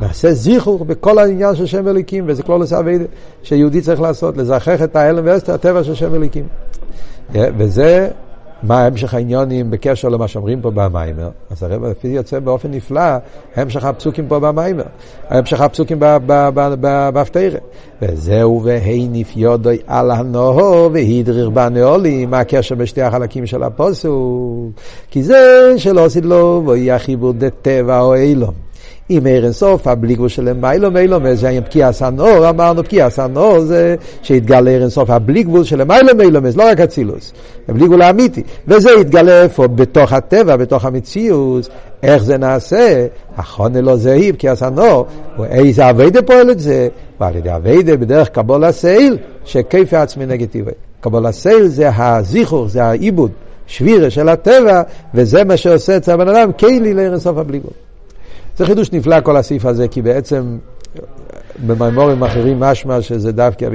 נעשה זיכוך בכל העניין של שם אלוקים, וזה כלולוס אבייד שיהודי צריך לעשות, לזכח את ההלם ואסתר, הטבע של שם אלוקים. וזה מה המשך העניונים בקשר למה שאומרים פה במיימר. אז הרב לפי יוצא באופן נפלא, המשך הפסוקים פה במיימר. המשך הפסוקים בהפטרה. וזהו והניף יודוי על הנוהו והדריר בנעולים, מה הקשר בשתי החלקים של הפוסוק? כי זה שלא עשית לו, ויהיה חיבור דטבע או אילום. אם אין סוף, הבלי גבול של מיילו מיילו, זה היה פקיע סנור, אמרנו פקיע סנור זה שהתגלה אין סוף, הבלי גבול של מיילו מיילו, לא רק אצילוס, הבלי גבול האמיתי, וזה יתגלה איפה? בתוך הטבע, בתוך המציאות, איך זה נעשה? החונה לא זהי, פקיע סנור, איזה אביידה פועל את זה? ועל ידי אביידה בדרך קבול הסייל, שכיפה עצמי נגטיבי. קבול הסייל זה הזיכור, זה העיבוד, שבירה של הטבע, וזה מה שעושה אצל הבן אדם, כלי לאין סוף גבול. זה חידוש נפלא כל הסעיף הזה, כי בעצם במימורים אחרים משמע שזה דווקא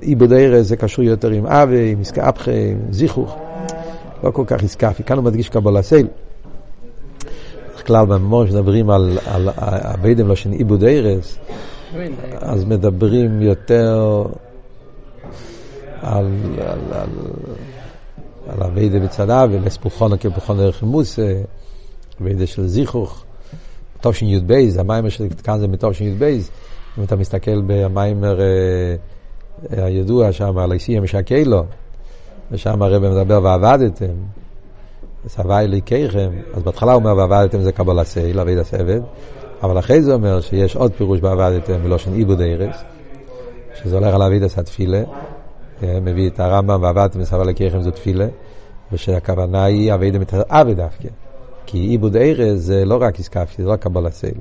עיבוד ארז זה קשור יותר עם אבי, עם עסקה אפחה, עם זיכוך. לא כל כך עסקה, כאן הוא מדגיש קבול הסייל. בדרך כלל במימורים שמדברים על, אביידם לא של עיבוד ארז, אז מדברים יותר על, על, על אביידם מצדה ולספוחונה כפוחונה ערך מוסה, אביידה של זיכוך. תושין י"ב, המים של כאן זה מתושין י"ב, אם אתה מסתכל במיימר אה, הידוע שם, על איסי משקי לו, ושם הרב מדבר ועבדתם, וסבי אלוהיכיכם, אז בהתחלה הוא אומר ועבדתם זה קבלה סייל, אבי הסבד, אבל אחרי זה אומר שיש עוד פירוש בעבדתם בלושן עיבוד ארץ, שזה הולך על אבידס התפילה, מביא את הרמב"ם ועבדתם וסבי אלוהיכיכם זו תפילה, ושהכוונה היא אבידם את דווקא. כי עיבוד ארז זה לא רק איסקפי, זה לא קבלה סייל,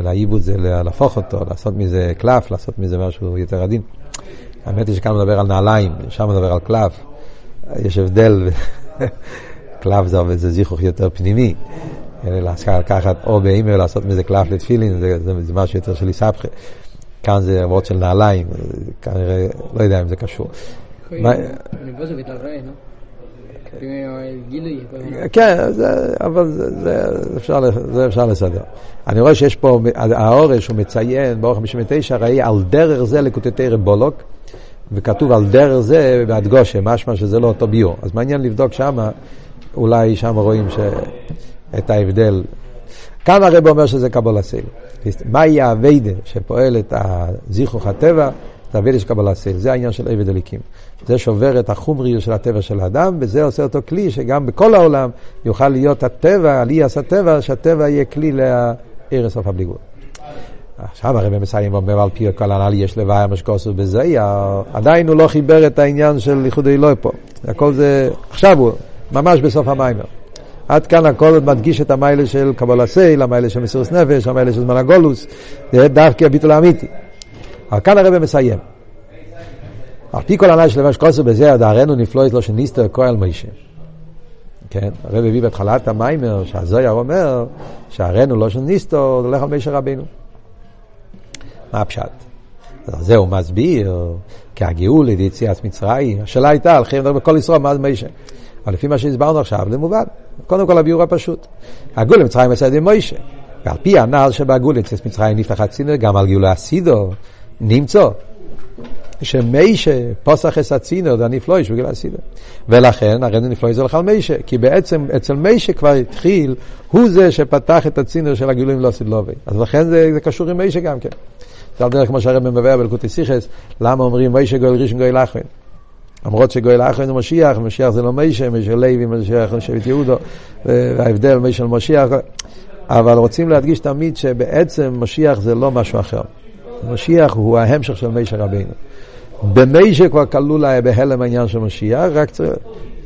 אלא עיבוד זה להפוך אותו, לעשות מזה קלף, לעשות מזה משהו יותר עדין. האמת היא שכאן מדבר על נעליים, שם מדבר על קלף. יש הבדל, קלף זה, זה זיכוך יותר פנימי. לקחת או באימייל לעשות מזה קלף לתפילין, זה, זה, זה משהו יותר של איסבכה. כאן זה עבוד של נעליים, כנראה, לא יודע אם זה קשור. כן, אבל זה אפשר לסדר. אני רואה שיש פה, האורש הוא מציין באורך 59, ראי על דרך זה לקוטטי רבולוק, וכתוב על דרך זה בהדגושה, משמע שזה לא אותו ביור. אז מעניין לבדוק שמה, אולי שם רואים את ההבדל. כאן הרב אומר שזה קבלה סייל. מהי האביידה שפועל את הזיכרוך הטבע? זה אביידה של קבלה סייל. זה העניין של עבד הליקים. זה שובר את החומריות של הטבע של האדם, וזה עושה אותו כלי שגם בכל העולם יוכל להיות הטבע, עליאס הטבע, שהטבע יהיה כלי הבלי גבול. עכשיו הרב מסיים ואומר על פי כל הנ"ל יש לוויה משקוסו בזה, עדיין הוא לא חיבר את העניין של ייחוד אלוהי פה. הכל זה, עכשיו הוא, ממש בסוף המיימר. עד כאן הכל עוד מדגיש את המיילה של קבלה סייל, המיילה של מסירות נפש, המיילה של זמן הגולוס, זה דווקא הביטול האמיתי. כאן הרב מסיים. על פי כל הנ"ל של לוויה משקוסו בזה, דהרנו נפלוית לו שניסטר כהל מוישה. כן, הרב הביא בהתחלת המיימר, שהזויר אומר, שהרנו לא זה הולך על מישר רבינו. מה הפשט? זה הוא מסביר, כי הגאול לידי יציאת מצרים, השאלה הייתה, הולכים בכל ישראל, מה זה מוישה? אבל לפי מה שהסברנו עכשיו, זה מובן. קודם כל הביאור הפשוט. הגאול למצרים עשה ידי מוישה. ועל פי הנ"ל שבגאול ליציאת מצרים נפתח הצינר, גם על גאול הסידו, נמצא. שמיישה פוסח אס הצינר, זה הנפלוי שהוא גילה הסידו. ולכן הרדן נפלוי זה לכלל מיישה, כי בעצם אצל מיישה כבר התחיל, הוא זה שפתח את הצינר של הגילויים לא סדלובי. אז לכן זה, זה קשור עם מיישה גם כן. זה על דרך כמו שהרב מבאר בלקוטי סיכס, למה אומרים מיישה גואל ראשון גואל אחרון. למרות שגואל אחרון הוא משיח, משיח זה לא מיישה, מיישה לוי, משיח שבט יהודו, וההבדל מיישה למשיח. אבל רוצים להדגיש תמיד שבעצם משיח זה לא משהו אחר. משיח הוא ההמשך של מיישה רבינו. במיישה כבר כלול בהלם העניין של משיח, רק צריך,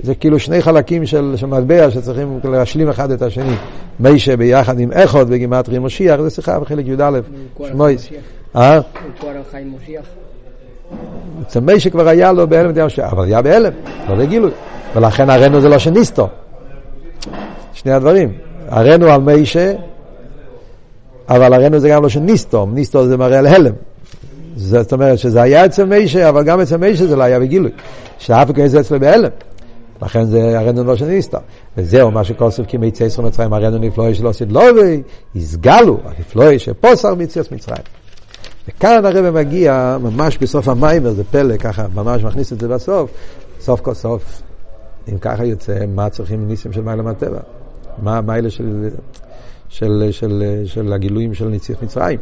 זה כאילו שני חלקים של, של מטבע שצריכים להשלים אחד את השני. מיישה ביחד עם איכות בגימטרי משיח, זה שיחה בחלק י"א, שמויס. אה? אצל מיישה כבר היה לו בהלם את המשיח, אבל היה בהלם, לא בגילוי. ולכן הראנו זה לא שניסטו. שני הדברים. הראנו על מיישה, אבל הראנו זה גם לא שניסטו, ניסטו זה מראה על הלם. זאת אומרת שזה היה אצל מיישה, אבל גם אצל מיישה זה לא היה בגילוי. שאף אחד זה אצלו בהלם. לכן זה הרנו לא שניסתר. וזהו מה שכוסף כי מיצי ישראל מצרים הרנו נפלואי שלא עשית לובי, הסגלו, הנפלואי שפוסר מציאס מצרים. וכאן הרב מגיע ממש בסוף המיימר, זה פלא, ככה ממש מכניס את זה בסוף, סוף כל סוף, אם ככה יוצא, מה צריכים ניסים של מיילה מהטבע? מה המיילה של, של, של, של, של הגילויים של נציח מצרים?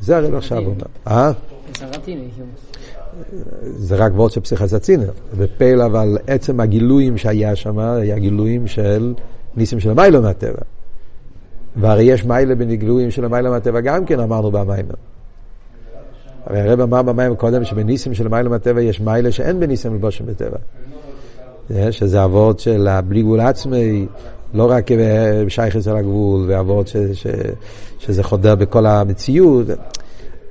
זה הרב עכשיו אומר. אה? זה רק וורד של פסיכס הצינר. ופייל אבל עצם הגילויים שהיה שם, היה גילויים של ניסים של המיילו מהטבע. והרי יש מיילה בגילויים של המיילו מהטבע גם כן, אמרנו במיימר. הרי הרב אמר במים קודם שבניסים של מיילה מהטבע יש מיילה שאין בניסים לבושם בטבע. שזה אבות של הבלי גבול עצמי, לא רק בשייכס על הגבול, ואבות ש, ש, שזה חודר בכל המציאות.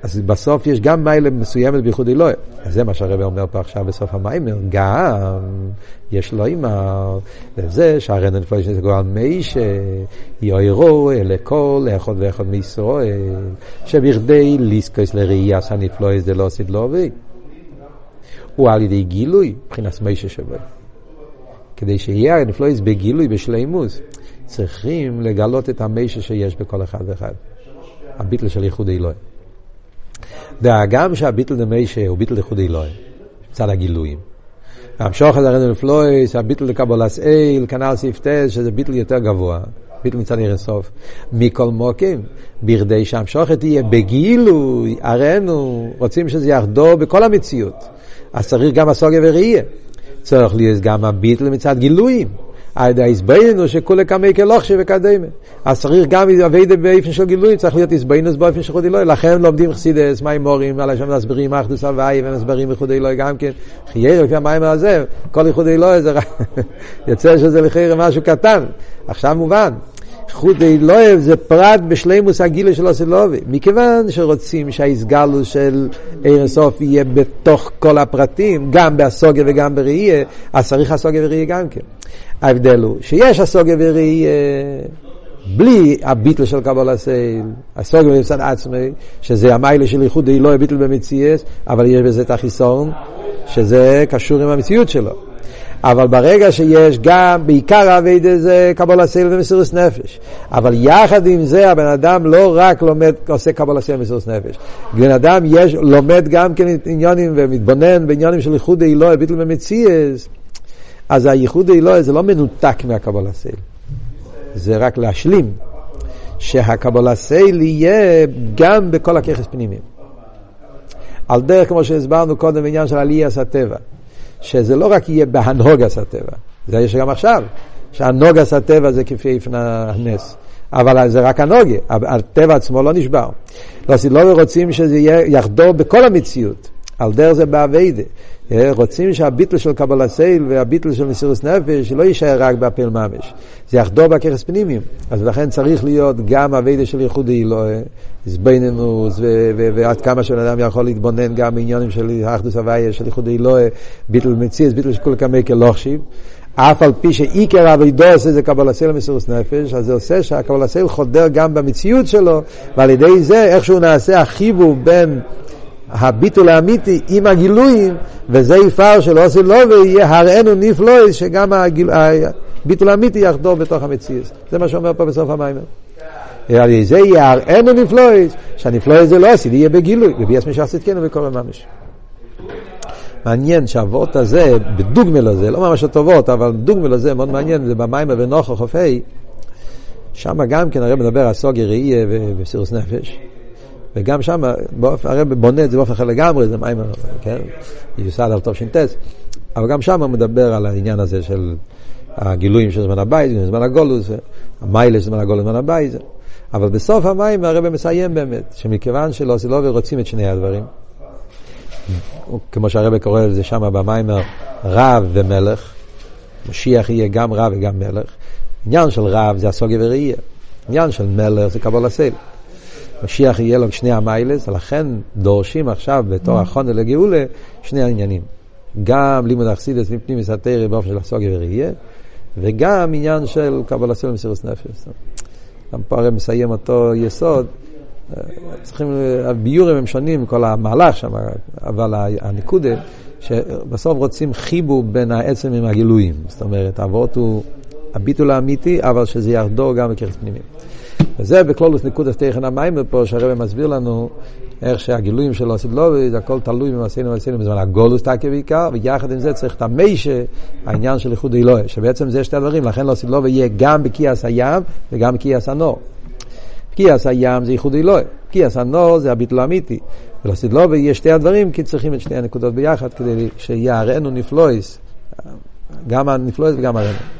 אז בסוף יש גם מיילה מסוימת בייחוד אלוהי. אז זה מה שהרבא אומר פה עכשיו בסוף המיימר, גם יש לו אימא, וזה שהרנן פלוש זה גורל מי שיוערו אלה כל אחד ואחד מישראל, שבכדי ליסקוס לראייה לא עשית לו וי. הוא על ידי גילוי, מבחינת מי ששווה. כדי שיהיה הנפלויס בגילוי, בשלימוס, צריכים לגלות את המיישה שיש בכל אחד ואחד. הביטל של ייחוד אלוהי. והגם שהביטל דמיישה הוא ביטל ייחוד אלוהי, מצד הגילויים. המשוך הזה רנדל פלויס, הביטל לקבולס אייל, כנ"ל סעיף טס, שזה ביטל יותר גבוה. ביטל מצד עיר אינסוף. מכל מוקים, בכדי שהמשוכת תהיה בגילוי, הראינו, רוצים שזה יחדור בכל המציאות. אז צריך גם הסוגיה וראייה. צריך להיות גם הביטל מצד גילויים. ההסברנו שכולי כמי כלוכשי וקדמה. אז צריך גם אביידה באופן של גילוי, צריך להיות הסברנו באופן של חודי אלוהי. לכן לומדים חסידס, מים מורים, על השם מסבירים אחדוס הוואי ומסבירים בחודי אלוהי גם כן. חייר לפי המים הזה, כל ייחודי אלוהי זה יוצא שזה לחייר משהו קטן. עכשיו מובן. חודי אלוהי זה פרט בשלימוס הגילה של הסילובי. מכיוון שרוצים שהאיסגלוס של עיר הסוף יהיה בתוך כל הפרטים, גם בהסוגיה וגם בראייה, אז צריך הסוגיה וראייה גם כן. ההבדל הוא שיש הסוגיה וראייה בלי הביטל של קבול הסייל, הסוגיה בצד עצמי, שזה המיילה של ייחוד אלוהי ביטל במציאס, אבל יש בזה את החיסון, שזה קשור עם המציאות שלו. אבל ברגע שיש גם, בעיקר האביידה זה קבול הסייל ומסירוס נפש. אבל יחד עם זה הבן אדם לא רק לומד, עושה קבול הסייל ומסירוס נפש. בן אדם יש, לומד גם כן עניונים ומתבונן בעניונים של ייחוד אלוהי ביטל במציאס. אז הייחוד אלוהי זה לא מנותק מהקבלה סייל. זה רק להשלים שהקבלה סייל יהיה גם בכל הככס פנימיים. על דרך כמו שהסברנו קודם בעניין של עליית הטבע, שזה לא רק יהיה בהנהוגס הטבע, זה יש גם עכשיו, שהנוגס הטבע זה כפי איפן הנס. אבל זה רק הנוגה, הטבע עצמו לא נשבר. לא, לא רוצים שזה יחדור בכל המציאות. על דרך זה באביידה. אה, רוצים שהביטל של קבלה סייל והביטל של מסירוס נפש לא יישאר רק באפל ממש. זה יחדור בככס פנימיים. אז לכן צריך להיות גם אביידה של ייחודי אלוהי, זבנינוס, ועד כמה שבן אדם יכול להתבונן גם בעניונים של אחדוס הוויה, של ייחודי אלוהי, ביטל מציאס, ביטל של כל כמי כלוכשיב. אף על פי שעיקר עושה זה קבלה סייל ומסירוס נפש, אז זה עושה שהקבלה סייל חודר גם במציאות שלו, ועל ידי זה איכשהו נעשה החיבור בין הביטול האמיתי עם הגילויים, וזה יפער של עושה לו ויהיה הראינו נפלויס, שגם. הביטול האמיתי יחדור בתוך המציאות. זה מה שאומר פה בסוף המיימר. על זה הראינו נפלויס, שהנפלויס זה לא עושה, יהיה בגילוי, וביאס משעשית כן וקורא ממש. מעניין שהאבות הזה, בדוגמא לזה, לא ממש הטובות, אבל דוגמא לזה מאוד מעניין, זה במיימר ונוחו חופי, שם גם כן הרי מדבר על סוגי ראייה וסירוס נפש. וגם שם הרב בונה את זה באופן אחר לגמרי, זה מים, כן? יוסד על טוב שינטס. אבל גם שם הוא מדבר על העניין הזה של הגילויים של זמן הבית, זמן הגולוס, המיילה של זמן הגולוס, זמן הבית. אבל בסוף המים הרב מסיים באמת, שמכיוון שלא סילובר רוצים את שני הדברים, כמו שהרב קורא לזה שם במיימר, רב ומלך, משיח יהיה גם רב וגם מלך. עניין של רב זה הסוגיה וראייה, עניין של מלך זה קבול הסייל. משיח יהיה לו שני המיילס, ולכן דורשים עכשיו בתור mm. החונה לגאולה שני העניינים. גם לימוד אכסידס מפנים מסתרי באופן של הסוגיה וראייה, וגם עניין של קבלה סלם מסירוס נפש. גם פה הרי מסיים אותו יסוד, צריכים, הביורים הם שונים, כל המהלך שם, אבל הנקודה, שבסוף רוצים חיבור בין העצם עם הגילויים. זאת אומרת, האבות הוא הביטול האמיתי, אבל שזה יחדור גם בקרס פנימיים. וזה בכלולוס נקודס תכן המים פה, שהרבא מסביר לנו איך שהגילויים שלו סדלובי, זה הכל תלוי במעשינו ומעשינו בזמן הגולוס תקי בעיקר, ויחד עם זה צריך את המיישה, העניין של איחוד אלוהי, שבעצם זה שתי הדברים, לכן לא סדלובי יהיה גם בכיעס הים וגם בכיעס הנור. בכיעס הים זה איחוד אלוהי, בכיעס הנור זה הביטול האמיתי. ולסדלובי יהיה שתי הדברים, כי צריכים את שתי הנקודות ביחד כדי שיהיה הראינו נפלויס, גם הנפלויס וגם הראינו.